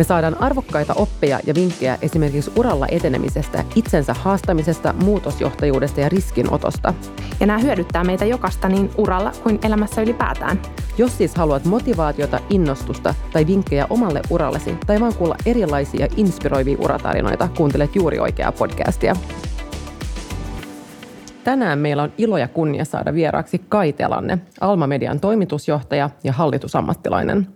Me saadaan arvokkaita oppeja ja vinkkejä esimerkiksi uralla etenemisestä, itsensä haastamisesta, muutosjohtajuudesta ja riskinotosta. Ja nämä hyödyttää meitä jokasta niin uralla kuin elämässä ylipäätään. Jos siis haluat motivaatiota, innostusta tai vinkkejä omalle urallesi tai vaan kuulla erilaisia inspiroivia uratarinoita, kuuntelet juuri oikeaa podcastia. Tänään meillä on ilo ja kunnia saada vieraaksi Kai Telanne, Alma Median toimitusjohtaja ja hallitusammattilainen.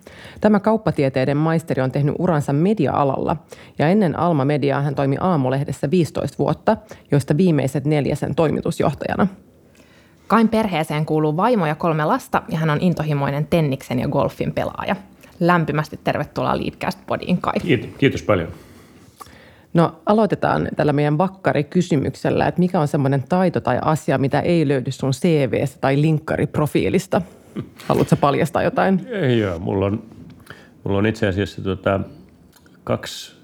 Tämä kauppatieteiden maisteri on tehnyt uransa media-alalla ja ennen Alma Mediaa hän toimi Aamulehdessä 15 vuotta, joista viimeiset neljä sen toimitusjohtajana. Kain perheeseen kuuluu vaimo ja kolme lasta ja hän on intohimoinen tenniksen ja golfin pelaaja. Lämpimästi tervetuloa Leadcast-podiin, Kai. Kiitos, kiitos paljon. No aloitetaan tällä meidän vakkari-kysymyksellä, että mikä on semmoinen taito tai asia, mitä ei löydy sun CVstä tai linkkariprofiilista? Haluatko paljastaa jotain? Ei joo, mulla on, mulla on itse asiassa tota, kaksi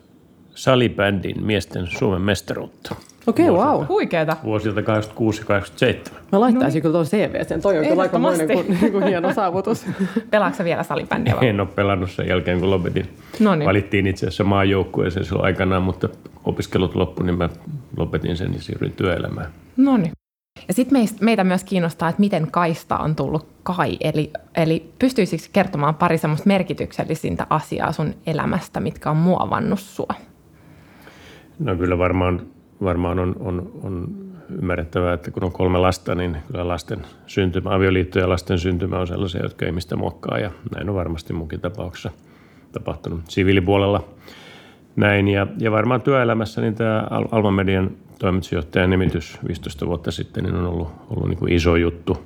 salibändin miesten Suomen mestaruutta. Okei, okay, wow. Huikeeta. Vuosilta 86 ja 87. Mä laittaisin no. kyllä tuon CV, sen toi on kyllä aika kuin, kuin hieno saavutus. Pelaatko vielä salibändiä? En ole pelannut sen jälkeen, kun lopetin. Noniin. Valittiin itse asiassa maajoukkueeseen silloin aikanaan, mutta opiskelut loppu, niin mä lopetin sen ja siirryin työelämään. No niin. Ja sitten meitä myös kiinnostaa, että miten kaista on tullut kai. Eli, eli pystyisikö kertomaan pari semmoista merkityksellisintä asiaa sun elämästä, mitkä on muovannut sua? No kyllä varmaan varmaan on, on, on ymmärrettävää, että kun on kolme lasta, niin kyllä lasten syntymä, avioliitto ja lasten syntymä on sellaisia, jotka ei mistä muokkaa ja näin on varmasti munkin tapauksessa tapahtunut siviilipuolella näin. Ja, ja varmaan työelämässä niin tämä Alma Median toimitusjohtajan nimitys 15 vuotta sitten niin on ollut, ollut niin kuin iso juttu,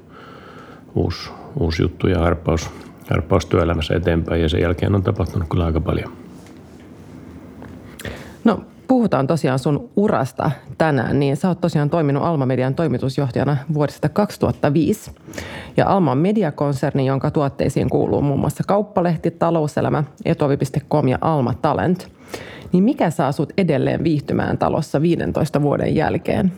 uusi, uusi juttu ja harppaus, harppaus työelämässä eteenpäin ja sen jälkeen on tapahtunut kyllä aika paljon. No puhutaan tosiaan sun urasta tänään, niin sä oot tosiaan toiminut Alma Median toimitusjohtajana vuodesta 2005. Ja Alma on mediakonserni, jonka tuotteisiin kuuluu muun muassa Kauppalehti, Talouselämä, Etovi.com ja Alma Talent. Niin mikä saa sut edelleen viihtymään talossa 15 vuoden jälkeen?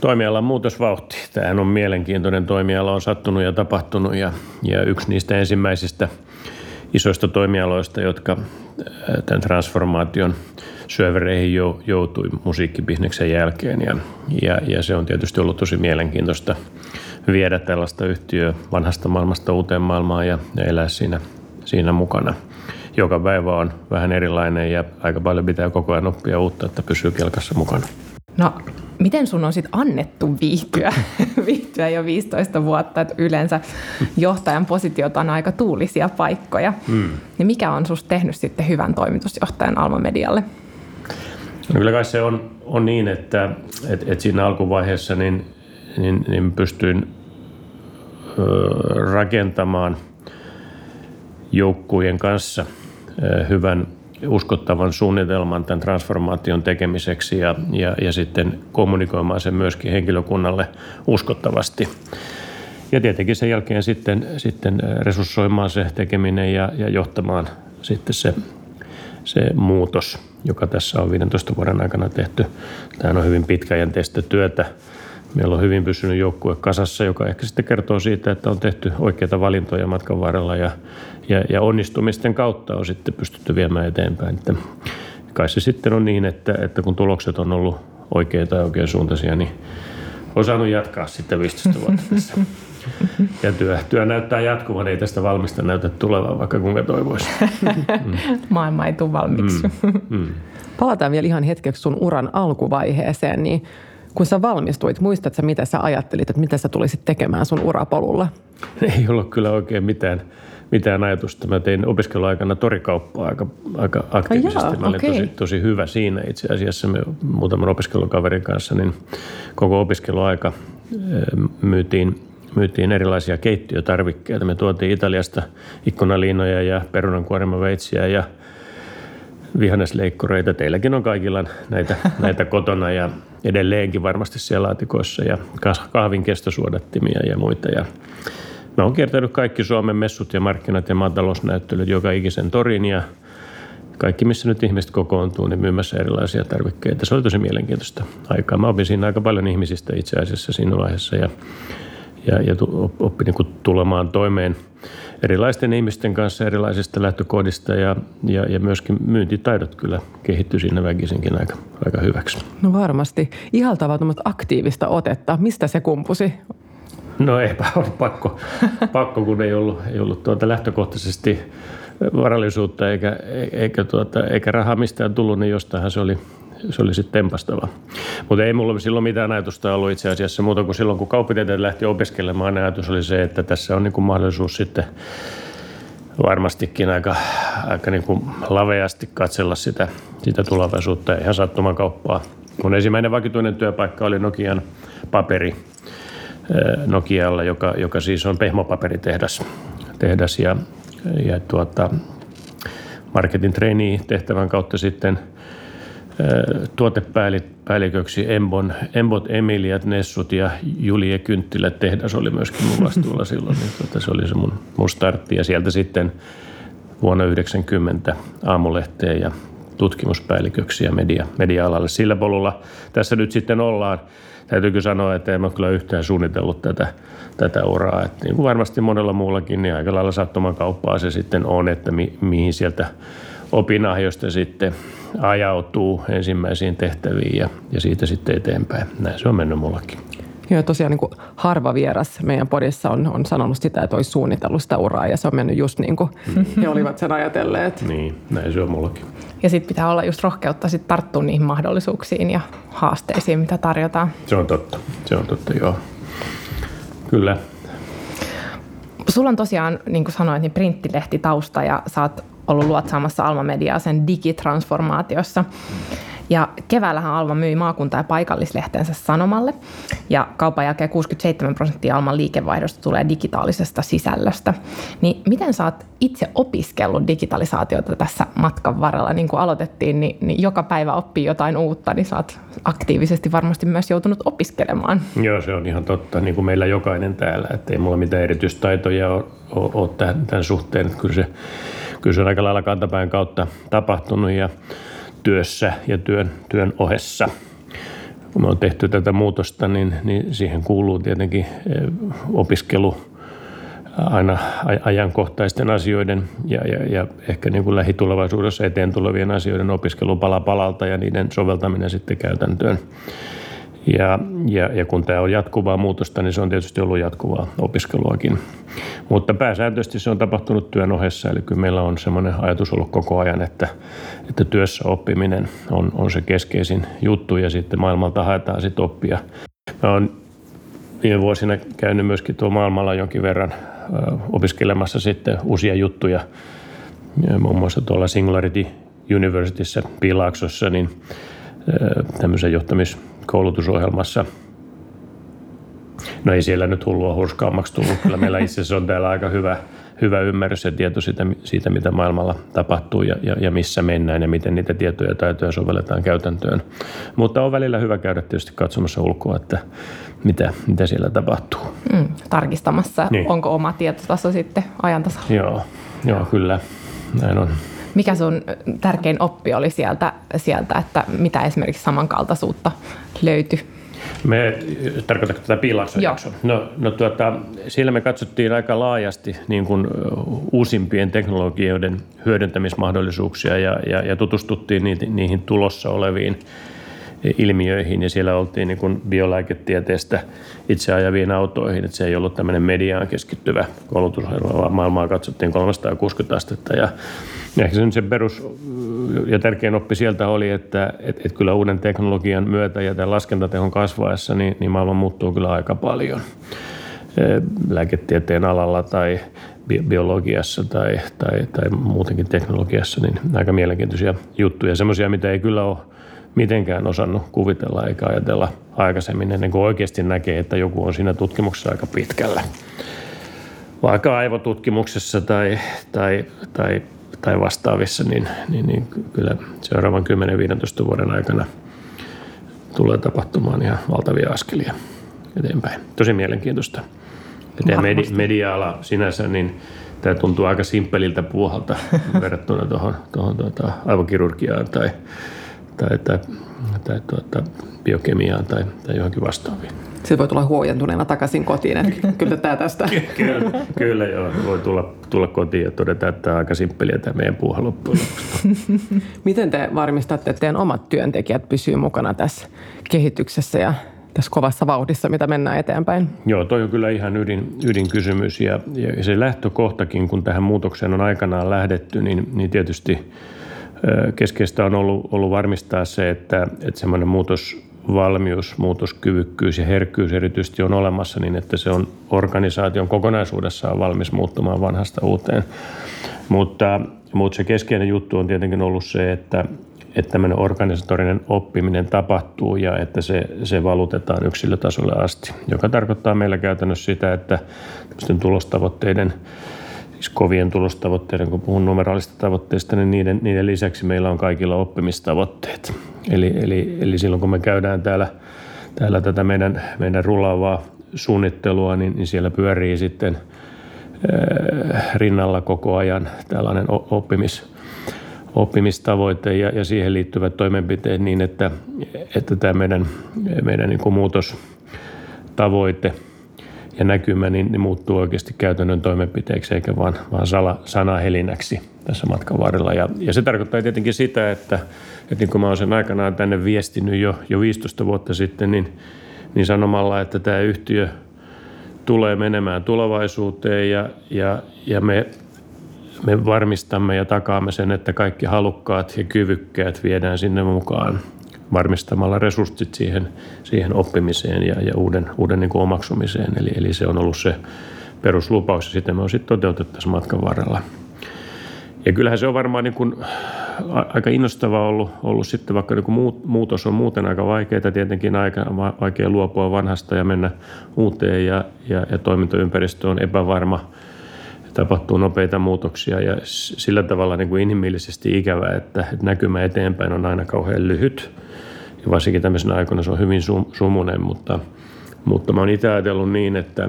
Toimialan muutosvauhti. Tämähän on mielenkiintoinen toimiala, on sattunut ja tapahtunut ja, ja yksi niistä ensimmäisistä isoista toimialoista, jotka tämän transformaation syövereihin joutui musiikkibisneksen jälkeen. Ja, ja, ja se on tietysti ollut tosi mielenkiintoista viedä tällaista yhtiöä vanhasta maailmasta uuteen maailmaan ja, ja elää siinä, siinä mukana. Joka päivä on vähän erilainen ja aika paljon pitää koko ajan oppia uutta, että pysyy kelkassa mukana. No, miten sun on sitten annettu viihtyä, viihtyä jo 15 vuotta, että yleensä johtajan positiot on aika tuulisia paikkoja. Mm. Niin mikä on susta tehnyt sitten hyvän toimitusjohtajan Alma Medialle? No kyllä kai se on, on niin, että et, et siinä alkuvaiheessa niin, niin, niin pystyin ö, rakentamaan joukkueen kanssa ö, hyvän uskottavan suunnitelman tämän transformaation tekemiseksi ja, ja, ja sitten kommunikoimaan sen myöskin henkilökunnalle uskottavasti. Ja tietenkin sen jälkeen sitten, sitten resurssoimaan se tekeminen ja, ja johtamaan sitten se, se muutos, joka tässä on 15 vuoden aikana tehty. Tämä on hyvin pitkäjänteistä työtä. Meillä on hyvin pysynyt joukkue kasassa, joka ehkä sitten kertoo siitä, että on tehty oikeita valintoja matkan varrella ja, ja, ja onnistumisten kautta on sitten pystytty viemään eteenpäin. Että kai se sitten on niin, että, että kun tulokset on ollut oikeita ja oikein suuntaisia, niin on saanut jatkaa sitten 15 vuotta tässä. Ja työ, työ näyttää jatkuvan, ei tästä valmista näytä tulevan, vaikka kuinka toivoisi. Mm. Maailma ei tule valmiiksi. Mm. Mm. Palataan vielä ihan hetkeksi sun uran alkuvaiheeseen, niin kun sä valmistuit, muistatko mitä sä ajattelit, että mitä sä tulisit tekemään sun urapolulla? Ei ollut kyllä oikein mitään, mitään ajatusta. Mä tein opiskeluaikana torikauppaa aika, aika aktiivisesti. Jaa, Mä olin okay. tosi, tosi hyvä siinä itse asiassa. Me muutaman opiskelukaverin kanssa niin koko opiskeluaika myytiin myytiin erilaisia keittiötarvikkeita. Me tuotiin Italiasta ikkunaliinoja ja perunankuorimaveitsiä ja vihannesleikkureita. Teilläkin on kaikilla näitä, näitä kotona ja edelleenkin varmasti siellä laatikoissa ja kahvin kestosuodattimia ja muita. Ja Mä oon kiertänyt kaikki Suomen messut ja markkinat ja maatalousnäyttelyt joka ikisen torin ja kaikki, missä nyt ihmiset kokoontuu, niin myymässä erilaisia tarvikkeita. Se oli tosi mielenkiintoista aikaa. Mä opin siinä aika paljon ihmisistä itse asiassa siinä vaiheessa ja, ja, ja oppin niin tulemaan toimeen erilaisten ihmisten kanssa erilaisista lähtökohdista ja, ja, ja myöskin myyntitaidot kyllä kehittyi siinä väkisinkin aika, aika hyväksi. No varmasti. Ihaltavaa aktiivista otetta. Mistä se kumpusi? No eipä ollut pakko, pakko kun ei ollut, ei ollut tuota lähtökohtaisesti varallisuutta eikä, eikä, tuota, eikä rahaa mistään tullut, niin jostainhan se oli, se oli sitten tempastava. Mutta ei mulla silloin mitään ajatusta ollut itse asiassa muuta kuin silloin, kun kauppatieteet lähti opiskelemaan, ajatus oli se, että tässä on niin kuin mahdollisuus sitten varmastikin aika, aika niin kuin laveasti katsella sitä, sitä tulevaisuutta ja ihan sattuman kauppaa. Mun ensimmäinen vakituinen työpaikka oli Nokian paperi Nokialla, joka, joka siis on pehmopaperitehdas tehdas ja, ja tuota, marketin trainee tehtävän kautta sitten tuotepäälliköksi Embon, Embot, Emiliat, Nessut ja Julie Kynttilä tehdas oli myöskin mun vastuulla silloin. Niin tuota, se oli se mun, mun startti ja sieltä sitten vuonna 1990 aamulehteen ja tutkimuspäälliköksi ja media, media-alalle. Sillä polulla tässä nyt sitten ollaan täytyykö sanoa, että en ole kyllä yhtään suunnitellut tätä, tätä uraa. Että niin kuin varmasti monella muullakin, niin aika lailla sattuman kauppaa se sitten on, että mi, mihin sieltä opinahjosta sitten ajautuu ensimmäisiin tehtäviin ja, ja siitä sitten eteenpäin. Näin se on mennyt mullakin. Joo, tosiaan niin kuin harva vieras meidän podissa on, on sanonut sitä, että olisi suunnitellut sitä uraa ja se on mennyt just niin kuin he olivat sen ajatelleet. Niin, näin se on mullakin. Ja sitten pitää olla just rohkeutta sit tarttua niihin mahdollisuuksiin ja haasteisiin, mitä tarjotaan. Se on totta, se on totta, joo. Kyllä. Sulla on tosiaan, niin kuin sanoit, niin printtilehti tausta ja sä oot ollut luotsaamassa Alma Mediaa sen digitransformaatiossa. Ja keväällähän Alma myi maakunta- ja paikallislehtensä Sanomalle. Ja kaupan jälkeen 67 prosenttia Alman liikevaihdosta tulee digitaalisesta sisällöstä. Niin miten sä oot itse opiskellut digitalisaatiota tässä matkan varrella? Niin kuin aloitettiin, niin, niin joka päivä oppii jotain uutta, niin sä oot aktiivisesti varmasti myös joutunut opiskelemaan. Joo, se on ihan totta, niin kuin meillä jokainen täällä. Että ei mulla mitään erityistaitoja ole, ole, tämän, suhteen. Kyllä se, kyllä se on aika lailla kantapään kautta tapahtunut ja työssä ja työn, työn ohessa. Kun me on tehty tätä muutosta, niin, niin siihen kuuluu tietenkin eh, opiskelu aina ajankohtaisten asioiden ja, ja, ja ehkä niin kuin lähitulevaisuudessa eteen tulevien asioiden opiskelu pala palalta ja niiden soveltaminen sitten käytäntöön. Ja, ja, ja kun tämä on jatkuvaa muutosta, niin se on tietysti ollut jatkuvaa opiskeluakin. Mutta pääsääntöisesti se on tapahtunut työn ohessa, eli kyllä meillä on semmoinen ajatus ollut koko ajan, että, että työssä oppiminen on, on se keskeisin juttu ja sitten maailmalta haetaan sitten oppia. Mä oon viime vuosina käynyt myöskin tuo maailmalla jonkin verran opiskelemassa sitten uusia juttuja, muun muassa tuolla Singularity Universityssä Pilaaksossa, niin tämmöisen johtamiskoulutusohjelmassa. No ei siellä nyt hullua hurskaammaksi tullut. Kyllä meillä itse asiassa on täällä aika hyvä, hyvä ymmärrys ja tieto siitä, siitä mitä maailmalla tapahtuu ja, ja, ja missä mennään ja miten niitä tietoja ja taitoja sovelletaan käytäntöön. Mutta on välillä hyvä käydä tietysti katsomassa ulkoa, että mitä, mitä siellä tapahtuu. Mm, tarkistamassa, niin. onko oma tietotaso sitten ajantasa. Joo, joo kyllä, näin on. Mikä sun tärkein oppi oli sieltä, sieltä että mitä esimerkiksi samankaltaisuutta löytyi? Me, tarkoitatko tätä piilaakson No, no tuota, siellä me katsottiin aika laajasti niin kuin uusimpien teknologioiden hyödyntämismahdollisuuksia ja, ja, ja tutustuttiin niihin, niihin tulossa oleviin ilmiöihin. Ja siellä oltiin niin kuin biolääketieteestä itse ajaviin autoihin, että se ei ollut tämmöinen mediaan keskittyvä koulutusohjelma, vaan maailmaa katsottiin 360 astetta. Ja ehkä se, se perus ja tärkein oppi sieltä oli, että et, et kyllä uuden teknologian myötä ja tämän laskentatehon kasvaessa, niin, niin maailma muuttuu kyllä aika paljon. Lääketieteen alalla tai biologiassa tai, tai, tai muutenkin teknologiassa, niin aika mielenkiintoisia juttuja. Semmoisia, mitä ei kyllä ole mitenkään osannut kuvitella eikä ajatella aikaisemmin ennen kuin oikeasti näkee, että joku on siinä tutkimuksessa aika pitkällä. Vaikka aivotutkimuksessa tai, tai, tai, tai vastaavissa, niin, niin, niin kyllä seuraavan 10-15 vuoden aikana tulee tapahtumaan ihan valtavia askelia eteenpäin. Tosi mielenkiintoista Ja medi- media-ala sinänsä, niin tämä tuntuu aika simppeliltä puuhalta verrattuna tuohon, tuohon tuota, aivokirurgiaan tai, tai, tai, tai tuota, biokemiaan tai, tai johonkin vastaaviin. Sitten voi tulla huojentuneena takaisin kotiin, että kyllä tämä tästä. kyllä, kyllä joo. Voi tulla, tulla kotiin ja todeta, että tämä on aika simppeliä tämä meidän puuha loppujen Miten te varmistatte, että teidän omat työntekijät pysyvät mukana tässä kehityksessä ja tässä kovassa vauhdissa, mitä mennään eteenpäin? Joo, toi on kyllä ihan ydin, ydinkysymys ja, ja se lähtökohtakin, kun tähän muutokseen on aikanaan lähdetty, niin, niin tietysti keskeistä on ollut, ollut varmistaa se, että, että semmoinen muutosvalmius, muutoskyvykkyys ja herkkyys erityisesti on olemassa niin, että se on organisaation kokonaisuudessaan valmis muuttumaan vanhasta uuteen. Mutta, mutta se keskeinen juttu on tietenkin ollut se, että, että tämmöinen organisatorinen oppiminen tapahtuu ja että se, se valutetaan yksilötasolle asti, joka tarkoittaa meillä käytännössä sitä, että tulostavoitteiden siis kovien tulostavoitteiden, kun puhun numeraalista tavoitteista, niin niiden, niiden lisäksi meillä on kaikilla oppimistavoitteet. Eli, eli, eli silloin kun me käydään täällä, täällä tätä meidän, meidän rullaavaa suunnittelua, niin, niin siellä pyörii sitten äh, rinnalla koko ajan tällainen oppimis, oppimistavoite ja, ja siihen liittyvät toimenpiteet niin, että, että tämä meidän, meidän niin kuin muutostavoite ja näkymä niin, niin muuttuu oikeasti käytännön toimenpiteeksi eikä vaan, vaan sala, sanahelinäksi tässä matkan varrella. Ja, ja se tarkoittaa tietenkin sitä, että, että niin kuin mä olen sen aikanaan tänne viestinyt jo, jo 15 vuotta sitten, niin, niin sanomalla, että tämä yhtiö tulee menemään tulevaisuuteen ja, ja, ja me me varmistamme ja takaamme sen, että kaikki halukkaat ja kyvykkäät viedään sinne mukaan varmistamalla resurssit siihen, siihen oppimiseen ja, ja uuden, uuden niin kuin omaksumiseen. Eli, eli se on ollut se peruslupaus ja sitä me on sitten toteutettu tässä matkan varrella. Ja kyllähän se on varmaan niin kuin aika innostavaa ollut, ollut sitten, vaikka niin kuin muutos on muuten aika vaikeaa, tietenkin aika vaikea luopua vanhasta ja mennä uuteen ja, ja, ja toimintaympäristö on epävarma – tapahtuu nopeita muutoksia ja sillä tavalla niin kuin inhimillisesti ikävää, että, että näkymä eteenpäin on aina kauhean lyhyt. Ja varsinkin tämmöisenä aikana se on hyvin sumunen, mutta, mutta mä oon itse ajatellut niin, että,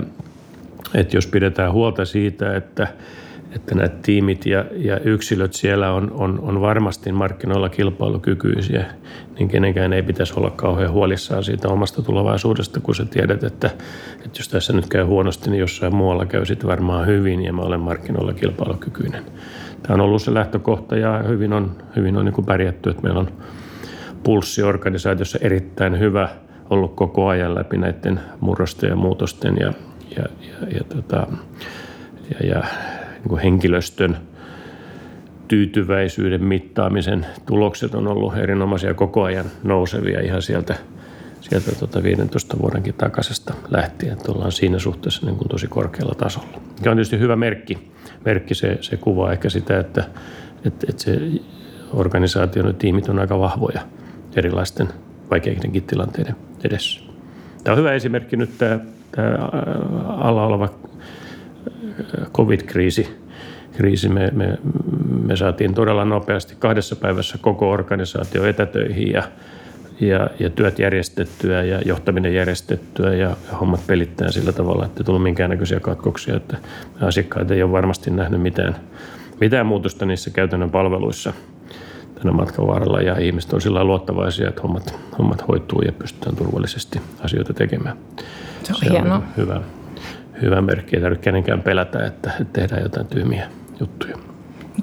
että jos pidetään huolta siitä, että, että nämä tiimit ja, ja yksilöt siellä on, on, on varmasti markkinoilla kilpailukykyisiä, niin kenenkään ei pitäisi olla kauhean huolissaan siitä omasta tulevaisuudesta, kun sä tiedät, että, että jos tässä nyt käy huonosti, niin jossain muualla käy sitten varmaan hyvin ja mä olen markkinoilla kilpailukykyinen. Tämä on ollut se lähtökohta ja hyvin on, hyvin on niin kuin pärjätty, että meillä on pulssi organisaatiossa erittäin hyvä ollut koko ajan läpi näiden murrosten ja muutosten ja, ja, ja, ja, tota, ja, ja niin kuin henkilöstön tyytyväisyyden mittaamisen tulokset on ollut erinomaisia koko ajan nousevia ihan sieltä, sieltä tuota 15 vuodenkin takaisesta lähtien, että ollaan siinä suhteessa niin kuin tosi korkealla tasolla. Ja on tietysti hyvä merkki, merkki se, se kuvaa ehkä sitä, että, että, että se organisaation tiimit on aika vahvoja erilaisten vaikeidenkin tilanteiden edessä. Tämä on hyvä esimerkki nyt tämä, tämä alla oleva covid-kriisi, kriisi, me, me, me saatiin todella nopeasti kahdessa päivässä koko organisaatio etätöihin ja, ja, ja työt järjestettyä ja johtaminen järjestettyä ja, hommat pelittää sillä tavalla, että ei tullut minkäännäköisiä katkoksia, että asiakkaat ei ole varmasti nähnyt mitään, mitään muutosta niissä käytännön palveluissa tänä matkan varrella ja ihmiset on sillä luottavaisia, että hommat, hommat hoituu ja pystytään turvallisesti asioita tekemään. Se on, Se hieno. on hyvä hyvä merkki. Ei tarvitse kenenkään pelätä, että tehdään jotain tyhmiä juttuja.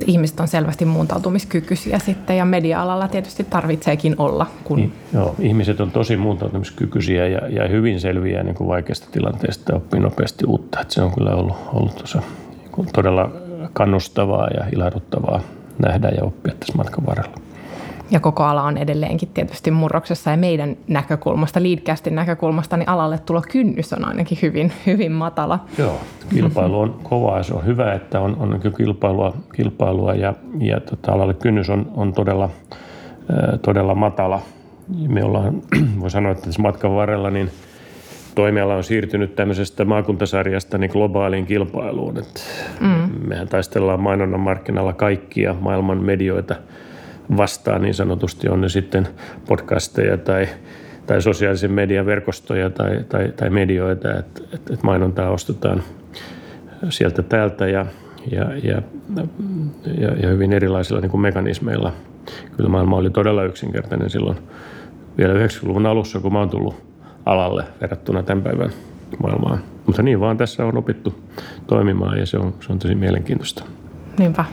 Ihmiset on selvästi muuntautumiskykyisiä sitten ja media-alalla tietysti tarvitseekin olla. Kun... Niin, joo, ihmiset on tosi muuntautumiskykyisiä ja, ja hyvin selviää niin kuin vaikeasta tilanteesta ja oppii nopeasti uutta. Että se on kyllä ollut, ollut tuossa, niin todella kannustavaa ja ilahduttavaa nähdä ja oppia tässä matkan varrella. Ja koko ala on edelleenkin tietysti murroksessa ja meidän näkökulmasta, Leadcastin näkökulmasta, niin alalle tulo kynnys on ainakin hyvin, hyvin matala. Joo, kilpailu on kova ja se on hyvä, että on, on kilpailua, kilpailua ja, ja tota, alalle kynnys on, on todella, todella matala. Me ollaan, voi sanoa, että tässä matkan varrella niin toimiala on siirtynyt tämmöisestä maakuntasarjasta niin globaaliin kilpailuun. Et mm. Mehän taistellaan mainonnan markkinalla kaikkia maailman medioita – vastaan niin sanotusti, on ne sitten podcasteja tai, tai sosiaalisen median verkostoja tai, tai, tai medioita, että, että, että mainontaa ostetaan sieltä täältä ja, ja, ja, ja, ja hyvin erilaisilla niin kuin mekanismeilla. Kyllä maailma oli todella yksinkertainen silloin vielä 90-luvun alussa, kun mä oon tullut alalle verrattuna tämän päivän maailmaan. Mutta niin vaan tässä on opittu toimimaan ja se on, se on tosi mielenkiintoista. Niinpä.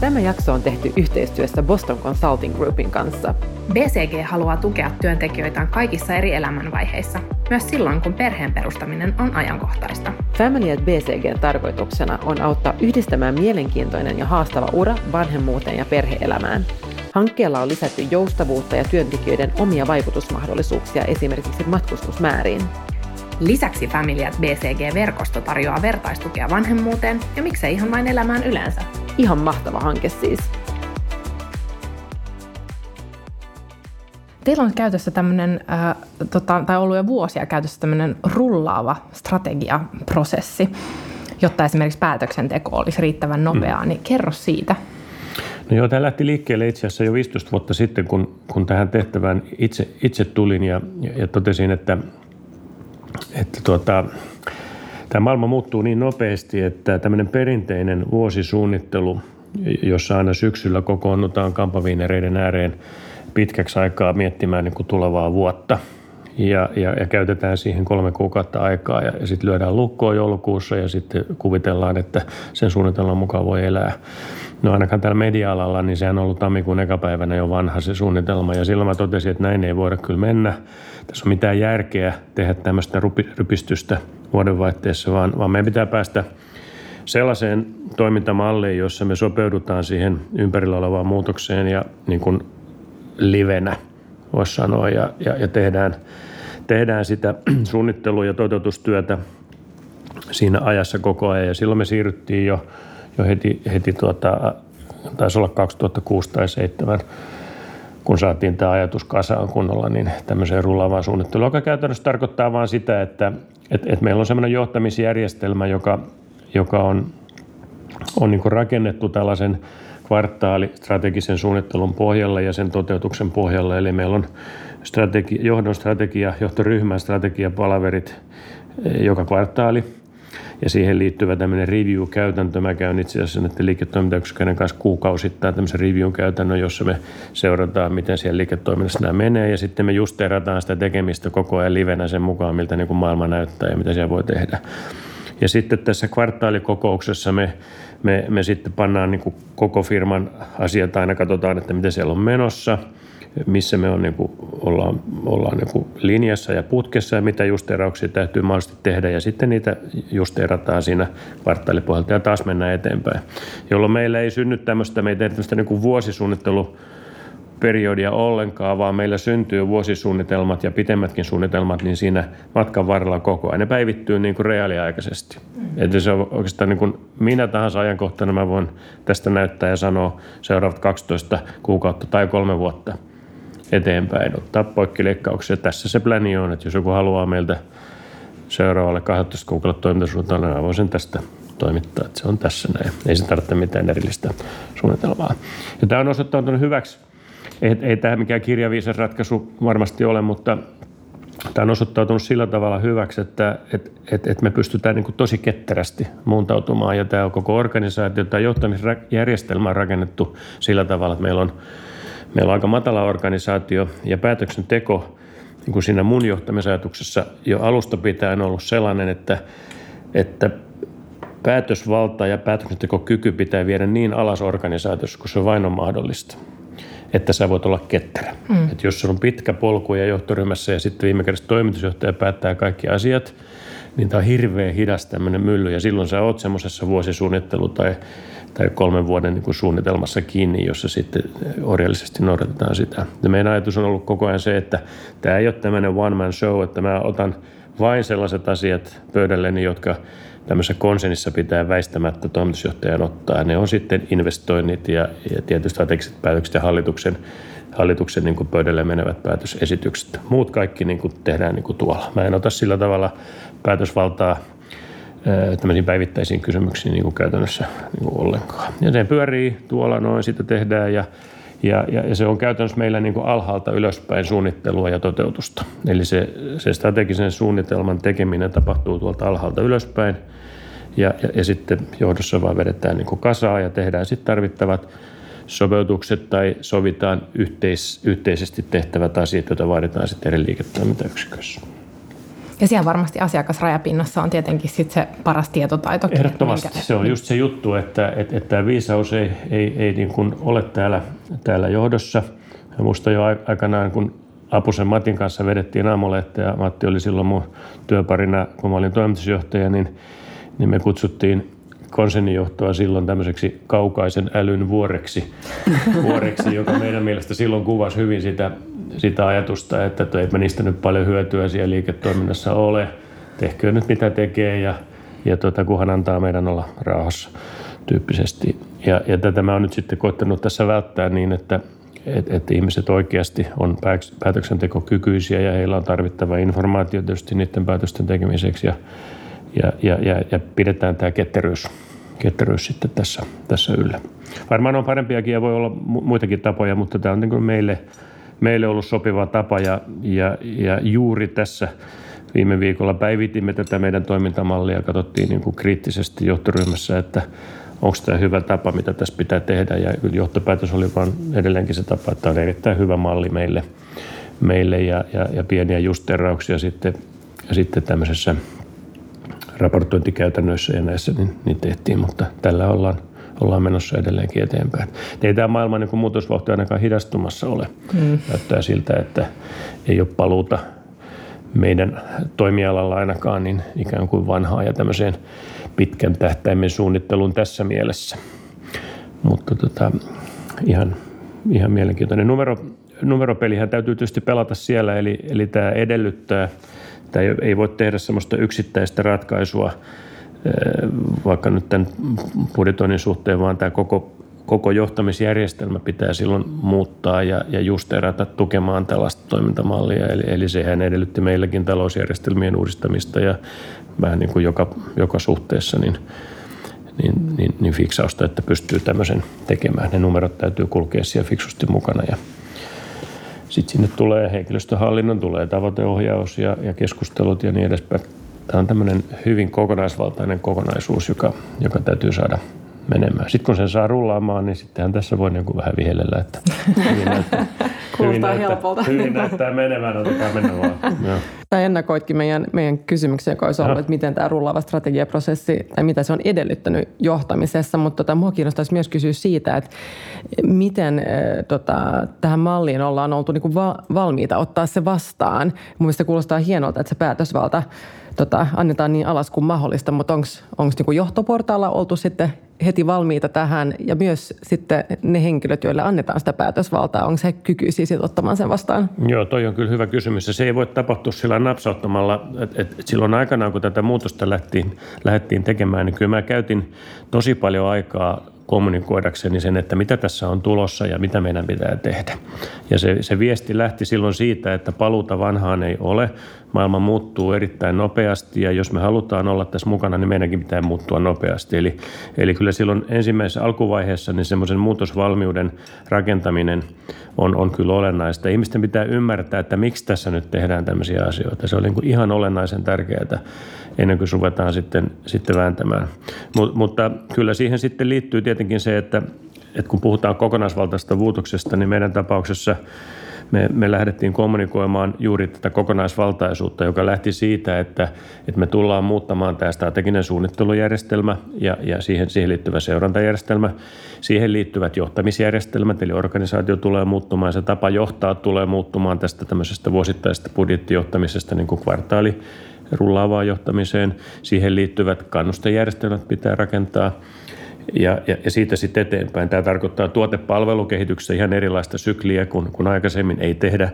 Tämä jakso on tehty yhteistyössä Boston Consulting Groupin kanssa. BCG haluaa tukea työntekijöitään kaikissa eri elämänvaiheissa, myös silloin kun perheen perustaminen on ajankohtaista. Family at BCG tarkoituksena on auttaa yhdistämään mielenkiintoinen ja haastava ura vanhemmuuteen ja perheelämään. Hankkeella on lisätty joustavuutta ja työntekijöiden omia vaikutusmahdollisuuksia esimerkiksi matkustusmääriin. Lisäksi Family at BCG-verkosto tarjoaa vertaistukea vanhemmuuteen ja miksei ihan vain elämään yleensä. Ihan mahtava hanke siis. Teillä on käytössä tämmöinen, äh, tota, tai ollut jo vuosia käytössä tämmöinen rullaava strategiaprosessi, jotta esimerkiksi päätöksenteko olisi riittävän nopeaa, mm. niin kerro siitä. No joo, tämä lähti liikkeelle itse asiassa jo 15 vuotta sitten, kun, kun tähän tehtävään itse, itse tulin ja, ja, ja totesin, että, että tuota, tämä maailma muuttuu niin nopeasti, että tämmöinen perinteinen vuosisuunnittelu, jossa aina syksyllä kokoonnutaan kampaviinereiden ääreen pitkäksi aikaa miettimään niin kuin tulevaa vuotta – ja, ja, ja käytetään siihen kolme kuukautta aikaa ja, ja sitten lyödään lukkoon joulukuussa ja sitten kuvitellaan, että sen suunnitelman mukaan voi elää. No ainakaan täällä media-alalla, niin sehän on ollut tammikuun ekapäivänä jo vanha se suunnitelma ja silloin mä totesin, että näin ei voida kyllä mennä. Tässä on mitään järkeä tehdä tämmöistä rypistystä vuodenvaihteessa, vaan, vaan meidän pitää päästä sellaiseen toimintamalliin, jossa me sopeudutaan siihen ympärillä olevaan muutokseen ja niin kuin livenä, voisi sanoa, ja, ja, ja tehdään, tehdään sitä suunnittelua ja toteutustyötä siinä ajassa koko ajan. Ja silloin me siirryttiin jo, jo heti, heti tuota, taisi olla 2006 tai 2007, kun saatiin tämä ajatus kasaan kunnolla, niin tämmöiseen rullaavaan suunnitteluun, joka käytännössä tarkoittaa vain sitä, että et, et meillä on semmoinen johtamisjärjestelmä, joka, joka on, on niin rakennettu tällaisen kvartaalistrategisen suunnittelun pohjalle ja sen toteutuksen pohjalle. Eli meillä on strategi, johdon strategia, johtoryhmän strategiapalaverit eh, joka kvartaali – ja siihen liittyvä tämmöinen review-käytäntö. Mä käyn itse asiassa näiden liiketoimintayksiköiden kanssa kuukausittain tämmöisen review-käytännön, jossa me seurataan, miten siellä liiketoiminnassa nämä menee ja sitten me justerataan sitä tekemistä koko ajan livenä sen mukaan, miltä niin kuin maailma näyttää ja mitä siellä voi tehdä. Ja sitten tässä kvartaalikokouksessa me, me, me sitten pannaan niin kuin koko firman asiat aina, katsotaan, että mitä siellä on menossa – missä me on, niin kuin, ollaan, ollaan niin kuin linjassa ja putkessa ja mitä justeerauksia täytyy mahdollisesti tehdä ja sitten niitä justeerataan siinä kvartaalipohjalta ja taas mennään eteenpäin. Jolloin meillä ei synny tämmöistä, me ei tehdä tämmöistä niin kuin vuosisuunnittelu periodia ollenkaan, vaan meillä syntyy vuosisuunnitelmat ja pitemmätkin suunnitelmat, niin siinä matkan varrella koko ajan. Ne päivittyy niin kuin reaaliaikaisesti. Mm. Että se on oikeastaan niin kuin minä tahansa ajankohtana mä voin tästä näyttää ja sanoa seuraavat 12 kuukautta tai kolme vuotta – eteenpäin, ottaa poikkileikkauksia. Tässä se pläni on, että jos joku haluaa meiltä seuraavalle 12 kuukautta toimintasuunnitelmaa, niin voin sen tästä toimittaa, että se on tässä näin. Ei se tarvitse mitään erillistä suunnitelmaa. Ja tämä on osoittautunut hyväksi. Ei, ei tämä mikään kirjaviisen ratkaisu varmasti ole, mutta tämä on osoittautunut sillä tavalla hyväksi, että et, et, et me pystytään niin tosi ketterästi muuntautumaan. Ja tämä koko organisaatio, tämä johtamisjärjestelmä on rakennettu sillä tavalla, että meillä on Meillä on aika matala organisaatio ja päätöksenteko niin kuin siinä mun johtamisajatuksessa jo alusta pitäen ollut sellainen, että, että päätösvalta ja päätöksentekokyky pitää viedä niin alas organisaatiossa, kun se vain on mahdollista. Että sä voit olla ketterä. Mm. Että jos on pitkä polku ja johtoryhmässä ja sitten viime kädessä toimitusjohtaja päättää kaikki asiat, niin tämä on hirveän hidas tämmöinen mylly ja silloin sä oot semmoisessa vuosisuunnittelu- tai tai kolmen vuoden niin kuin suunnitelmassa kiinni, jossa sitten orjallisesti noudatetaan sitä. Ja meidän ajatus on ollut koko ajan se, että tämä ei ole tämmöinen one man show, että mä otan vain sellaiset asiat pöydälleni, jotka tämmöisessä konsernissa pitää väistämättä toimitusjohtajan ottaa. Ne on sitten investoinnit ja, ja tietysti strategiset päätökset ja hallituksen, hallituksen niin kuin pöydälle menevät päätösesitykset. Muut kaikki niin kuin tehdään niin kuin tuolla. Mä en ota sillä tavalla päätösvaltaa tämmöisiin päivittäisiin kysymyksiin niin kuin käytännössä niin kuin ollenkaan. Ja se pyörii tuolla noin, sitä tehdään ja, Ja, ja, ja se on käytännössä meillä niin kuin alhaalta ylöspäin suunnittelua ja toteutusta. Eli se, se strategisen suunnitelman tekeminen tapahtuu tuolta alhaalta ylöspäin ja, ja, ja sitten johdossa vaan vedetään niin kuin kasaa ja tehdään sitten tarvittavat sopeutukset tai sovitaan yhteis, yhteisesti tehtävät asiat, joita vaaditaan sitten eri liiketoimintayksiköissä. Ja siellä varmasti asiakasrajapinnassa on tietenkin sit se paras tietotaito. Ehdottomasti. Minkä... Se on just se juttu, että, että, että tämä viisaus ei, ei, ei niin kuin ole täällä, täällä johdossa. Ja musta jo aikanaan, kun Apusen Matin kanssa vedettiin aamulehteen ja Matti oli silloin mun työparina, kun mä olin toimitusjohtaja, niin, niin me kutsuttiin konsernijohtoa silloin tämmöiseksi kaukaisen älyn vuoreksi, vuoreksi joka meidän mielestä silloin kuvasi hyvin sitä, sitä ajatusta, että ei niistä nyt paljon hyötyä siellä liiketoiminnassa ole. Tehkö nyt mitä tekee ja, ja tuota, kunhan antaa meidän olla rauhassa tyyppisesti. Ja, ja tätä mä oon nyt sitten koittanut tässä välttää niin, että, että, että ihmiset oikeasti on päätöksentekokykyisiä ja heillä on tarvittava informaatio tietysti niiden päätösten tekemiseksi ja ja, ja, ja, ja pidetään tämä ketteryys, ketteryys sitten tässä, tässä yllä. Varmaan on parempiakin ja voi olla muitakin tapoja, mutta tämä on niin meille, meille ollut sopiva tapa ja, ja, ja juuri tässä viime viikolla päivitimme tätä meidän toimintamallia ja katsottiin niin kuin kriittisesti johtoryhmässä, että onko tämä hyvä tapa, mitä tässä pitää tehdä. Ja johtopäätös oli vaan edelleenkin se tapa, että on erittäin hyvä malli meille, meille ja, ja, ja pieniä justerauksia sitten, ja sitten tämmöisessä raportointikäytännöissä ja näissä niin, niin tehtiin, mutta tällä ollaan, ollaan menossa edelleenkin eteenpäin. Ei tämä maailman niin muutosvauhti ainakaan hidastumassa ole. Mm. Näyttää siltä, että ei ole paluuta meidän toimialalla ainakaan niin ikään kuin vanhaa ja tämmöiseen pitkän tähtäimen suunnitteluun tässä mielessä. Mutta tota, ihan, ihan mielenkiintoinen. Numero, numeropelihän täytyy tietysti pelata siellä, eli, eli tämä edellyttää – tai ei voi tehdä semmoista yksittäistä ratkaisua vaikka nyt tämän budjetoinnin suhteen, vaan tämä koko, koko johtamisjärjestelmä pitää silloin muuttaa ja, ja justeerata tukemaan tällaista toimintamallia. Eli, eli sehän edellytti meilläkin talousjärjestelmien uudistamista ja vähän niin kuin joka, joka suhteessa niin, niin, niin, niin fiksausta, että pystyy tämmöisen tekemään. Ne numerot täytyy kulkea siellä fiksusti mukana ja, sitten sinne tulee henkilöstöhallinnon, tulee tavoiteohjaus ja, ja keskustelut ja niin edespäin. Tämä on tämmöinen hyvin kokonaisvaltainen kokonaisuus, joka, joka täytyy saada menemään. Sitten kun sen saa rullaamaan, niin sittenhän tässä voi niin kuin vähän vihellellä, että hyvin näyttää, hyvin näyttää, hyvin näyttää menevän, otetaan mennä vaan. Tämä ennakoitkin meidän, meidän kysymyksiä, joka olisi ollut, että miten tämä rullaava strategiaprosessi, tai mitä se on edellyttänyt johtamisessa, mutta tota, mua kiinnostaisi myös kysyä siitä, että miten äh, tota, tähän malliin ollaan oltu niin kuin va- valmiita ottaa se vastaan. Mun mielestä kuulostaa hienolta, että se päätösvalta tota, annetaan niin alas kuin mahdollista, mutta onko niin johtoportaalla oltu sitten heti valmiita tähän ja myös sitten ne henkilöt, joille annetaan sitä päätösvaltaa, onko se kykyisiä sitten ottamaan sen vastaan? Joo, toi on kyllä hyvä kysymys ja se ei voi tapahtua sillä napsauttamalla, että et silloin aikanaan kun tätä muutosta lähdettiin, lähdettiin tekemään, niin kyllä mä käytin tosi paljon aikaa kommunikoidakseni sen, että mitä tässä on tulossa ja mitä meidän pitää tehdä. Ja se, se viesti lähti silloin siitä, että paluuta vanhaan ei ole. Maailma muuttuu erittäin nopeasti ja jos me halutaan olla tässä mukana, niin meidänkin pitää muuttua nopeasti. Eli, eli kyllä silloin ensimmäisessä alkuvaiheessa niin semmoisen muutosvalmiuden rakentaminen on, on kyllä olennaista. Ihmisten pitää ymmärtää, että miksi tässä nyt tehdään tämmöisiä asioita. Se on niin kuin ihan olennaisen tärkeää ennen kuin ruvetaan sitten, sitten vääntämään. Mut, mutta kyllä siihen sitten liittyy tietenkin se, että, että kun puhutaan kokonaisvaltaista muutoksesta, niin meidän tapauksessa me, me lähdettiin kommunikoimaan juuri tätä kokonaisvaltaisuutta, joka lähti siitä, että, että me tullaan muuttamaan tämä strateginen suunnittelujärjestelmä ja, ja siihen, siihen liittyvä seurantajärjestelmä. Siihen liittyvät johtamisjärjestelmät, eli organisaatio tulee muuttumaan, se tapa johtaa tulee muuttumaan tästä tämmöisestä vuosittaisesta budjettijohtamisesta niin kuin kvartaali rullaavaan johtamiseen. Siihen liittyvät kannustejärjestelmät pitää rakentaa ja, ja, ja siitä sitten eteenpäin. Tämä tarkoittaa tuotepalvelukehityksessä ihan erilaista sykliä kuin, kuin aikaisemmin. Ei tehdä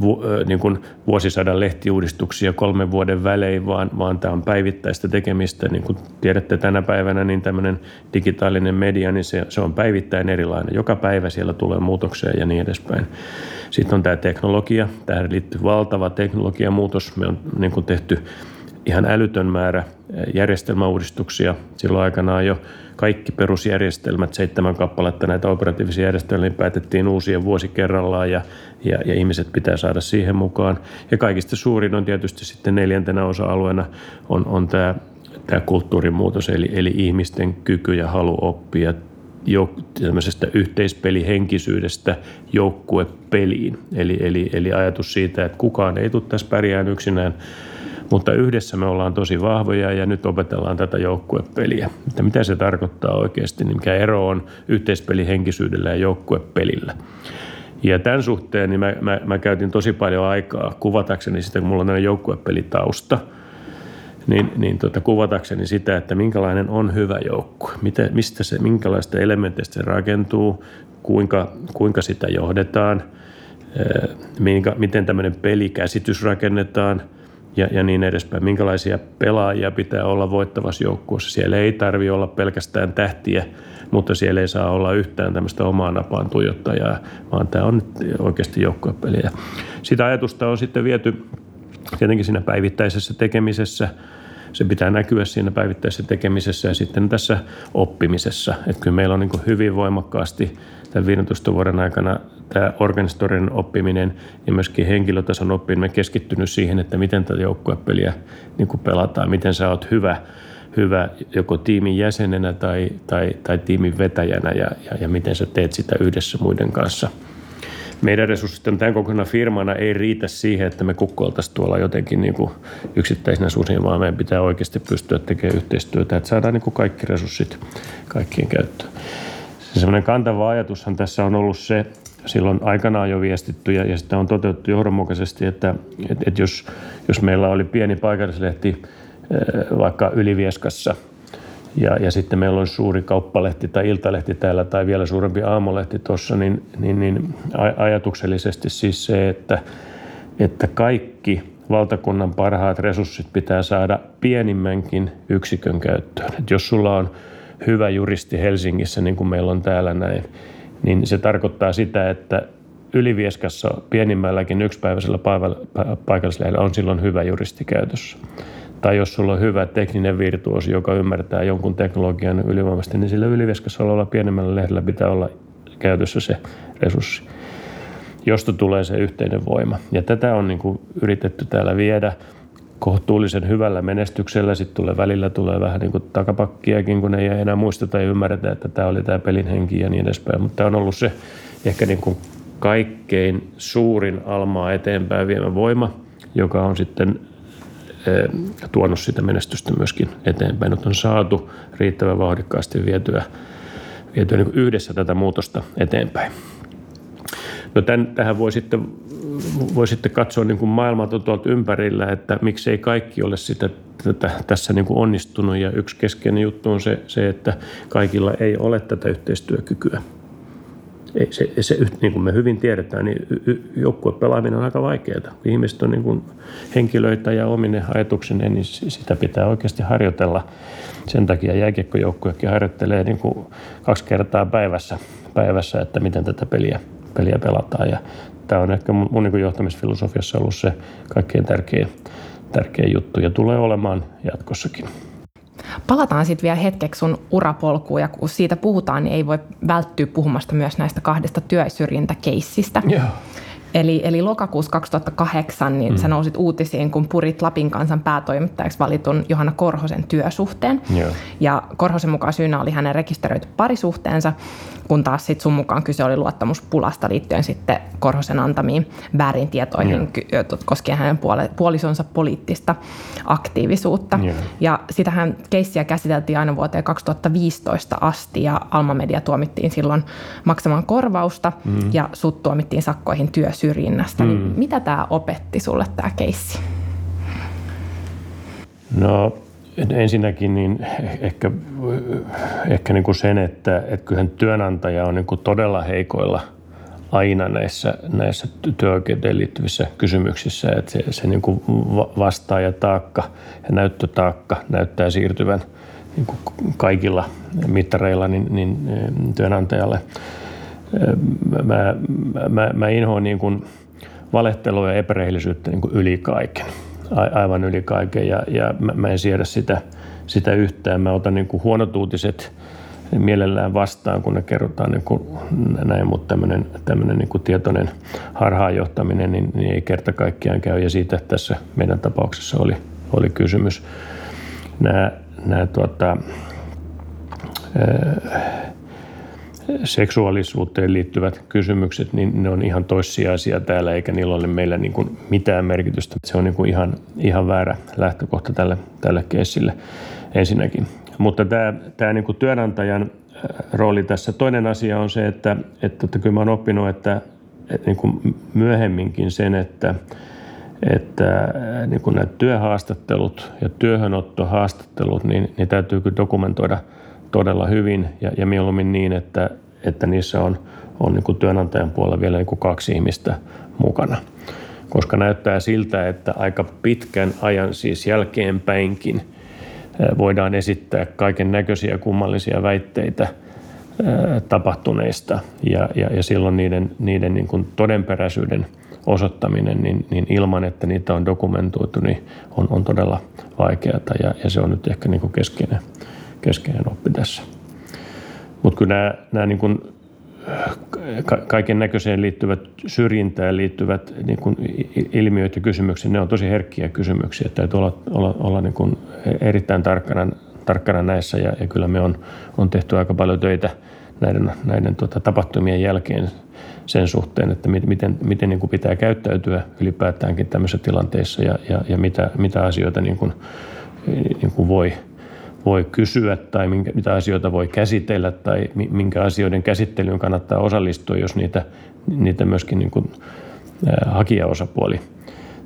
vu, niin kuin vuosisadan lehtiuudistuksia kolmen vuoden välein, vaan, vaan tämä on päivittäistä tekemistä. Niin kuin tiedätte tänä päivänä, niin tämmöinen digitaalinen media, niin se, se on päivittäin erilainen. Joka päivä siellä tulee muutoksia ja niin edespäin. Sitten on tämä teknologia. Tähän liittyy valtava teknologiamuutos. Me on niin kuin tehty ihan älytön määrä järjestelmäuudistuksia silloin aikanaan jo kaikki perusjärjestelmät, seitsemän kappaletta näitä operatiivisia järjestelmiä päätettiin uusien vuosi kerrallaan ja, ja, ja ihmiset pitää saada siihen mukaan. Ja kaikista suurin on tietysti sitten neljäntenä osa-alueena on, on tämä, tämä kulttuurimuutos, eli, eli ihmisten kyky ja halu oppia tämmöisestä yhteispelihenkisyydestä joukkuepeliin. Eli, eli, eli ajatus siitä, että kukaan ei tule tässä pärjään yksinään, mutta yhdessä me ollaan tosi vahvoja ja nyt opetellaan tätä joukkuepeliä. Että mitä se tarkoittaa oikeasti, niin mikä ero on yhteispelihenkisyydellä ja joukkuepelillä. Ja tämän suhteen niin mä, mä, mä käytin tosi paljon aikaa kuvatakseni sitä, kun mulla on joukkuepelitausta, niin, niin tota, kuvatakseni sitä, että minkälainen on hyvä joukkue, miten, mistä se, minkälaista elementeistä se rakentuu, kuinka, kuinka sitä johdetaan, minkä, miten tämmöinen pelikäsitys rakennetaan – ja, ja niin edespäin. Minkälaisia pelaajia pitää olla voittavassa joukkueessa. Siellä ei tarvi olla pelkästään tähtiä, mutta siellä ei saa olla yhtään tämmöistä omaa napaan tuijottajaa, vaan tämä on nyt oikeasti joukkuepeliä. Sitä ajatusta on sitten viety tietenkin siinä päivittäisessä tekemisessä, se pitää näkyä siinä päivittäisessä tekemisessä ja sitten tässä oppimisessa. Että kyllä meillä on niin hyvin voimakkaasti tämän 15 vuoden aikana tämä organisatorinen oppiminen ja myöskin henkilötason oppiminen keskittynyt siihen, että miten tätä joukkuepeliä niin pelataan, miten sä oot hyvä, hyvä joko tiimin jäsenenä tai, tai, tai tiimin vetäjänä ja, ja, ja miten sä teet sitä yhdessä muiden kanssa. Meidän resurssit tämän kokonaan firmana ei riitä siihen, että me kukkoiltaisiin tuolla jotenkin niin kuin yksittäisenä susin, vaan meidän pitää oikeasti pystyä tekemään yhteistyötä, että saadaan niin kuin kaikki resurssit kaikkien käyttöön. Se semmoinen kantava ajatushan tässä on ollut se, silloin aikanaan jo viestitty ja, ja sitä on toteutettu johdonmukaisesti, että, että, että jos, jos meillä oli pieni paikallislehti eh, vaikka Ylivieskassa ja, ja sitten meillä on suuri kauppalehti tai iltalehti täällä tai vielä suurempi aamulehti tuossa, niin, niin, niin ajatuksellisesti siis se, että, että kaikki valtakunnan parhaat resurssit pitää saada pienimmänkin yksikön käyttöön. Et jos sulla on hyvä juristi Helsingissä, niin kuin meillä on täällä näin, niin se tarkoittaa sitä, että Ylivieskassa pienimmälläkin yksipäiväisellä paikallislehdellä on silloin hyvä juristi käytössä. Tai jos sulla on hyvä tekninen virtuosi, joka ymmärtää jonkun teknologian ylivoimasti, niin sillä Ylivieskassa olevalla pienemmällä lehdellä pitää olla käytössä se resurssi, josta tulee se yhteinen voima. Ja tätä on niin kuin yritetty täällä viedä kohtuullisen hyvällä menestyksellä. Sitten tulee välillä tulee vähän niin kuin takapakkiakin, kun ei enää muisteta ja ymmärretä, että tämä oli tämä pelin henki ja niin edespäin. Mutta tämä on ollut se ehkä niin kuin kaikkein suurin almaa eteenpäin viemä voima, joka on sitten eh, tuonut sitä menestystä myöskin eteenpäin. Nyt on saatu riittävän vauhdikkaasti vietyä, vietyä niin yhdessä tätä muutosta eteenpäin. No tämän, tähän voi sitten, voi sitten katsoa niin kuin maailmalta tuolta ympärillä, että miksei kaikki ole sitä tätä, tässä niin kuin onnistunut. Ja yksi keskeinen juttu on se, se, että kaikilla ei ole tätä yhteistyökykyä. Ei, se, se, niin kuin me hyvin tiedetään, niin joukkuepelaaminen on aika vaikeaa. Ihmiset on niin kuin henkilöitä ja omine ajatuksineen, niin sitä pitää oikeasti harjoitella. Sen takia jääkiekkojoukkuekin harjoittelee niin kuin kaksi kertaa päivässä, päivässä, että miten tätä peliä peliä pelataan. Ja tämä on ehkä mun, mun niin johtamisfilosofiassa ollut se kaikkein tärkein, tärkein juttu ja tulee olemaan jatkossakin. Palataan sitten vielä hetkeksi sun urapolkuun ja kun siitä puhutaan, niin ei voi välttyä puhumasta myös näistä kahdesta työsyrjintäkeissistä. Joo. Eli, eli lokakuussa 2008 niin mm. sä nousit uutisiin, kun purit Lapin kansan päätoimittajaksi valitun Johanna Korhosen työsuhteen. Joo. Ja Korhosen mukaan syynä oli hänen rekisteröity parisuhteensa, kun taas sit sun mukaan kyse oli luottamuspulasta liittyen sitten Korhosen antamiin väärin tietoihin Joo. koskien hänen puolisonsa poliittista aktiivisuutta. Joo. Ja sitähän keissiä käsiteltiin aina vuoteen 2015 asti ja Alma Media tuomittiin silloin maksamaan korvausta mm. ja sut tuomittiin sakkoihin työsyrjinnästä. Niin mm. Niin mitä tämä opetti sulle tämä keissi? No Ensinnäkin niin ehkä, ehkä niin kuin sen, että, että kyllähän työnantaja on niin kuin todella heikoilla aina näissä, näissä työoikeuteen liittyvissä kysymyksissä, että se, se niin kuin vastaaja taakka ja näyttötaakka näyttää siirtyvän niin kuin kaikilla mittareilla niin, niin työnantajalle. Mä, mä, mä inhoan niin kuin valehtelua ja epärehellisyyttä niin kuin yli kaiken aivan yli kaiken ja, ja mä, mä en siedä sitä, sitä yhtään. Mä otan niin kuin huonot uutiset mielellään vastaan, kun ne kerrotaan niin kuin näin, mutta tämmöinen, tämmöinen niin kuin tietoinen harhaanjohtaminen niin, niin ei kerta kaikkiaan käy ja siitä tässä meidän tapauksessa oli, oli kysymys. Nämä, nämä tuota, seksuaalisuuteen liittyvät kysymykset, niin ne on ihan toissijaisia täällä, eikä niillä ole meillä niin kuin mitään merkitystä. Se on niin kuin ihan, ihan väärä lähtökohta tälle, tälle keissille ensinnäkin. Mutta tämä, tämä niin kuin työnantajan äh, rooli tässä. Toinen asia on se, että, että, että kyllä mä olen oppinut, että, että niin kuin myöhemminkin sen, että, että äh, niin kuin nämä työhaastattelut ja työhönottohaastattelut, niin, niin täytyy kyllä dokumentoida todella hyvin ja, ja mieluummin niin, että, että niissä on, on niin kuin työnantajan puolella vielä niin kuin kaksi ihmistä mukana. Koska näyttää siltä, että aika pitkän ajan siis jälkeenpäinkin – voidaan esittää kaiken näköisiä kummallisia väitteitä tapahtuneista ja, ja, ja silloin niiden, niiden niin kuin todenperäisyyden osoittaminen niin, niin ilman, että niitä on dokumentoitu, niin on, on todella vaikeaa ja, ja se on nyt ehkä niin kuin keskeinen, keskeinen oppi tässä. Mutta kyllä nämä, nämä niin kuin kaiken näköiseen liittyvät syrjintään liittyvät niin kuin ilmiöt ja kysymykset, ne on tosi herkkiä kysymyksiä. Täytyy olla, olla, olla niin kuin erittäin tarkkana, tarkkana näissä ja, ja kyllä me on, on tehty aika paljon töitä näiden, näiden tuota, tapahtumien jälkeen sen suhteen, että miten, miten niin kuin pitää käyttäytyä ylipäätäänkin tämmöisissä tilanteissa ja, ja, ja mitä, mitä asioita niin kuin, niin kuin voi – voi kysyä tai minkä, mitä asioita voi käsitellä tai minkä asioiden käsittelyyn kannattaa osallistua, jos niitä, niitä myöskin niin kuin, hakijaosapuoli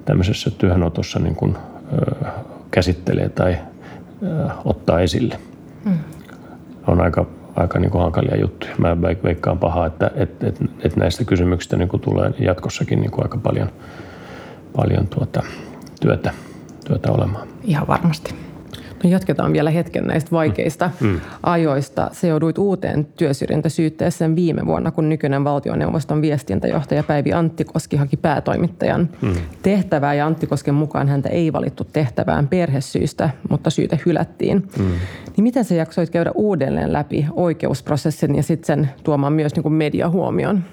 tämmöisessä työhönotossa niin kuin, ää, käsittelee tai ää, ottaa esille. Mm. On aika, aika niin kuin hankalia juttuja. Mä veikkaan pahaa, että et, et, et näistä kysymyksistä niin kuin tulee jatkossakin niin kuin aika paljon, paljon tuota, työtä, työtä olemaan. Ihan varmasti. Me jatketaan vielä hetken näistä vaikeista mm. mm. ajoista. Se jouduit uuteen työsyrjintäsyytteeseen viime vuonna, kun nykyinen valtioneuvoston viestintäjohtaja Päivi Anttikoski haki päätoimittajan mm. tehtävää. Ja Anttikosken mukaan häntä ei valittu tehtävään perhesyistä, mutta syyte hylättiin. Mm. Niin miten sä jaksoit käydä uudelleen läpi oikeusprosessin ja sitten sen tuomaan myös niin kuin mediahuomioon?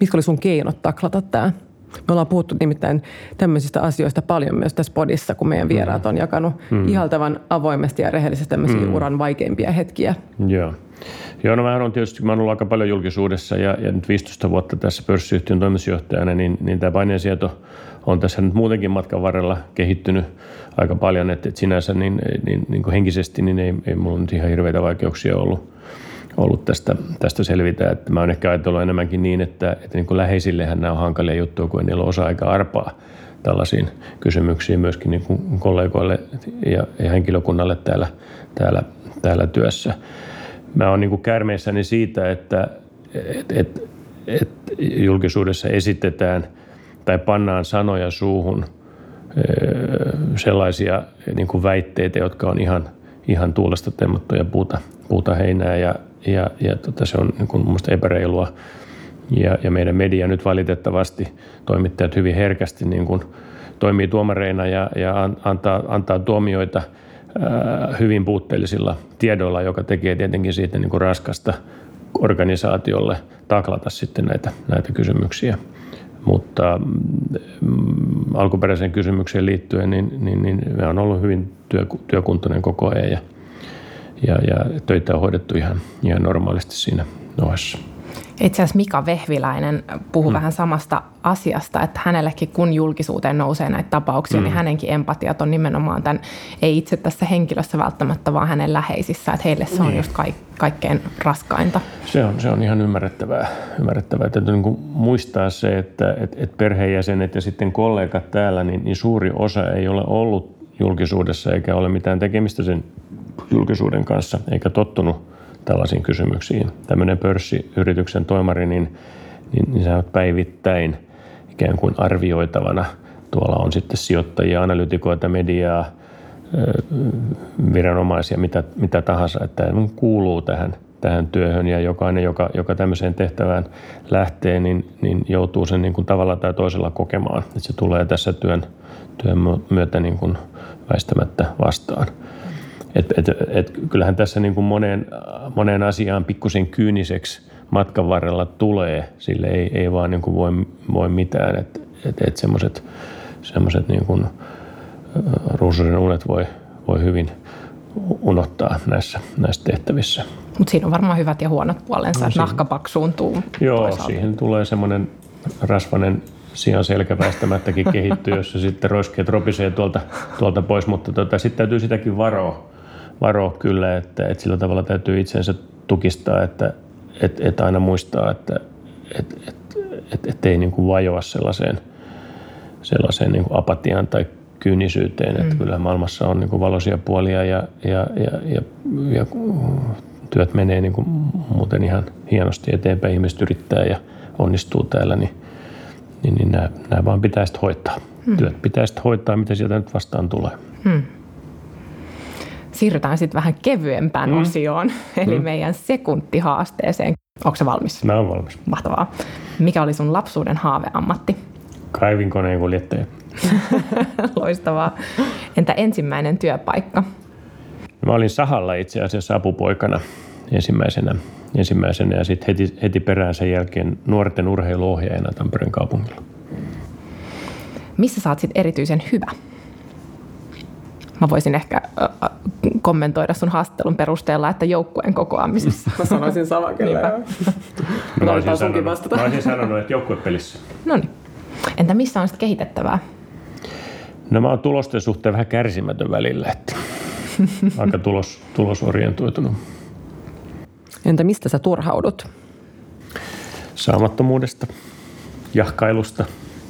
Mitkä oli sun keinot taklata tämä? Me ollaan puhuttu nimittäin tämmöisistä asioista paljon myös tässä podissa, kun meidän vieraat on jakanut mm. ihaltavan avoimesti ja rehellisesti tämmöisiä mm. uran vaikeimpia hetkiä. Joo. Joo, no vähän on tietysti, mä oon ollut aika paljon julkisuudessa ja, ja nyt 15 vuotta tässä pörssiyhtiön toimitusjohtajana, niin, niin tämä paineensieto on tässä nyt muutenkin matkan varrella kehittynyt aika paljon, että, että sinänsä niin, niin, niin kuin henkisesti niin ei, ei mulla nyt ihan hirveitä vaikeuksia ollut ollut tästä, tästä selvitä. Että mä oon ehkä ajatellut enemmänkin niin, että, että niin läheisillehän nämä on hankalia juttuja, kun niillä on osa aika arpaa tällaisiin kysymyksiin myöskin niin kuin kollegoille ja, ja henkilökunnalle täällä, täällä, täällä työssä. Mä oon niin kuin siitä, että et, et, et julkisuudessa esitetään tai pannaan sanoja suuhun sellaisia niin kuin väitteitä, jotka on ihan, ihan tuulesta temmattuja puuta, puuta heinää ja, ja, ja tota, se on niin kuin mun epäreilua. Ja, ja meidän media nyt valitettavasti, toimittajat hyvin herkästi niin kuin toimii tuomareina ja, ja antaa, antaa tuomioita ää, hyvin puutteellisilla tiedoilla, joka tekee tietenkin siitä niin kuin raskasta organisaatiolle taklata sitten näitä, näitä kysymyksiä. Mutta mm, alkuperäiseen kysymykseen liittyen, niin, niin, niin me on ollut hyvin työ, työkuntoinen koko ajan ja, ja, ja töitä on hoidettu ihan, ihan normaalisti siinä ohessa. Itse asiassa Mika Vehviläinen puhuu mm. vähän samasta asiasta, että hänellekin kun julkisuuteen nousee näitä tapauksia, niin mm. niin hänenkin empatiat on nimenomaan tämän, ei itse tässä henkilössä välttämättä, vaan hänen läheisissä, että heille se on niin. just kaik, kaikkein raskainta. Se on, se on ihan ymmärrettävää. ymmärrettävää. Täytyy niin muistaa se, että et, et perheenjäsenet ja sitten kollegat täällä, niin, niin suuri osa ei ole ollut julkisuudessa eikä ole mitään tekemistä sen julkisuuden kanssa eikä tottunut tällaisiin kysymyksiin. Tämmöinen pörssiyrityksen toimari, niin, niin, niin sä oot päivittäin ikään kuin arvioitavana. Tuolla on sitten sijoittajia, analytikoita, mediaa, viranomaisia, mitä, mitä tahansa, että kuuluu tähän, tähän työhön ja jokainen, joka, joka tämmöiseen tehtävään lähtee, niin, niin joutuu sen niin kuin tavalla tai toisella kokemaan. Että se tulee tässä työn, työn myötä niin kuin väistämättä vastaan. Et, et, et, kyllähän tässä niin kuin moneen, moneen asiaan pikkusen kyyniseksi matkan varrella tulee. Sille ei, ei vaan niin kuin voi, voi mitään. Että et, et semmoiset semmoset niin kuin ruususen unet voi, voi hyvin unohtaa näissä, näissä tehtävissä. Mutta siinä on varmaan hyvät ja huonot puolensa, no, että nahka paksuuntuu. Joo, toisaalta. siihen tulee semmoinen rasvanen sian selkä väistämättäkin kehittyy, jossa sitten roiskeet ropisee tuolta, tuolta pois, mutta tota, sitten täytyy sitäkin varoa, varoa kyllä, että, että sillä tavalla täytyy itsensä tukistaa, että et, et aina muistaa, että et, et, et, et ei niin kuin vajoa sellaiseen, sellaiseen niin kuin apatiaan tai kyynisyyteen, mm. että kyllä maailmassa on niin kuin valoisia puolia ja, ja, ja, ja, ja työt menee niin kuin muuten ihan hienosti eteenpäin, ihmiset yrittää ja onnistuu täällä, niin niin, niin nämä, nämä vaan pitäisi hoitaa. Hmm. Työt pitäisi hoitaa, mitä sieltä nyt vastaan tulee. Hmm. Siirrytään sitten vähän kevyempään hmm. osioon, eli hmm. meidän sekuntihaasteeseen. Onko se valmis? Mä oon valmis. Mahtavaa. Mikä oli sun lapsuuden haaveammatti? Kaivinkoneen kuljettaja. Loistavaa. Entä ensimmäinen työpaikka? Mä olin sahalla itse asiassa apupoikana ensimmäisenä, ensimmäisenä ja sitten heti, heti perään sen jälkeen nuorten urheiluohjaajana Tampereen kaupungilla. Missä saat sitten erityisen hyvä? Mä voisin ehkä äh, kommentoida sun haastattelun perusteella, että joukkueen kokoamisessa. Mä sanoisin sama kyllä. mä, olisin sanonut, mä olisin sanonut, että joukkuepelissä. No niin. Entä missä on sitten kehitettävää? No mä oon tulosten suhteen vähän kärsimätön välillä, että aika tulos, tulosorientoitunut. Entä mistä sä turhaudut? Saamattomuudesta, jahkailusta.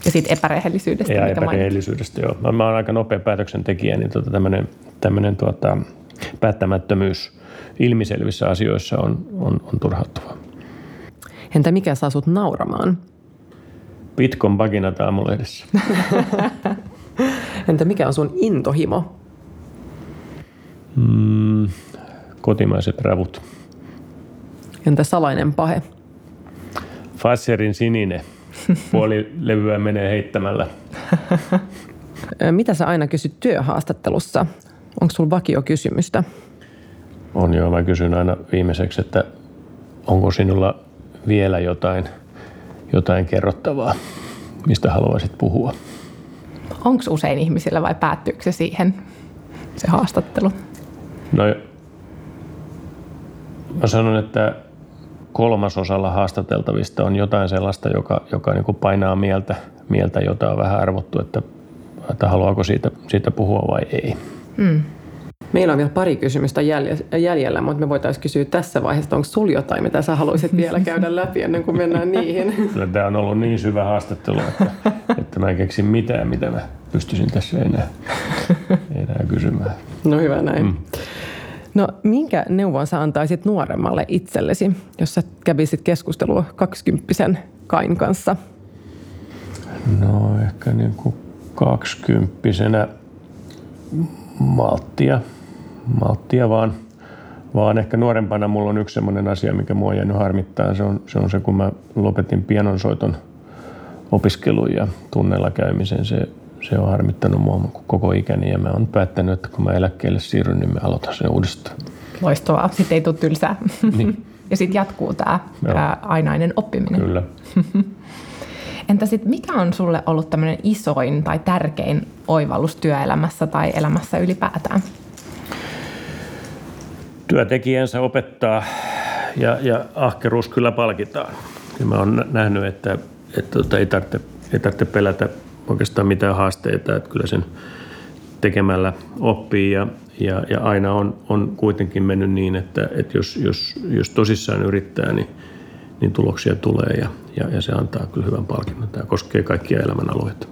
Ja sitten epärehellisyydestä. Ja epärehellisyydestä, joo. Mä, mä oon aika nopea päätöksentekijä, niin tota tämmöinen tämmönen tuota, päättämättömyys ilmiselvissä asioissa on, on, on turhauttavaa. Entä mikä saa sut nauramaan? Pitkon paginat aamulehdessä. Entä mikä on sun intohimo? Mm, kotimaiset ravut. Entä salainen pahe? Fasserin sininen. Puoli levyä menee heittämällä. Mitä sä aina kysyt työhaastattelussa? Onko sulla vakio kysymystä? On joo, mä kysyn aina viimeiseksi, että onko sinulla vielä jotain, jotain kerrottavaa, mistä haluaisit puhua? Onko usein ihmisillä vai päättyykö se siihen, se haastattelu? No, mä sanon, että kolmasosalla haastateltavista on jotain sellaista, joka, joka niin kuin painaa mieltä, mieltä, jota on vähän arvottu, että, että haluaako siitä, siitä puhua vai ei. Mm. Meillä on vielä pari kysymystä jäljellä, mutta me voitaisiin kysyä tässä vaiheessa, onko sinulla jotain, mitä sä haluaisit vielä käydä läpi ennen kuin mennään niihin? Kyllä tämä on ollut niin syvä haastattelu, että, että mä en keksi mitään, mitä mä pystyisin tässä enää, enää kysymään. No hyvä näin. Mm. No minkä neuvon sä antaisit nuoremmalle itsellesi, jos sä kävisit keskustelua kaksikymppisen Kain kanssa? No ehkä niin kuin kaksikymppisenä malttia, malttia vaan. Vaan ehkä nuorempana mulla on yksi sellainen asia, mikä mua on jäänyt harmittaa. Se on, se on se, kun mä lopetin pianonsoiton opiskelun ja tunnella käymisen. Se, se on harmittanut mua koko ikäni ja mä oon päättänyt, että kun mä eläkkeelle siirryn, niin mä aloitan sen uudestaan. Loistavaa. Sitten ei tule tylsää. Niin. ja sitten jatkuu tämä ainainen oppiminen. Kyllä. Entä sitten mikä on sulle ollut tämmöinen isoin tai tärkein oivallus työelämässä tai elämässä ylipäätään? Työtekijänsä opettaa ja, ja ahkeruus kyllä palkitaan. Ja mä oon nähnyt, että, että tota, ei, tarvitse, ei tarvitse pelätä oikeastaan mitään haasteita, että kyllä sen tekemällä oppii ja, ja, ja aina on, on kuitenkin mennyt niin, että, että jos, jos, jos tosissaan yrittää, niin, niin tuloksia tulee ja, ja, ja se antaa kyllä hyvän palkinnon. Tämä koskee kaikkia elämänalueita.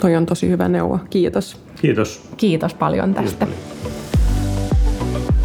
Toi on tosi hyvä neuvo. Kiitos. Kiitos. Kiitos paljon tästä. Kiitos paljon.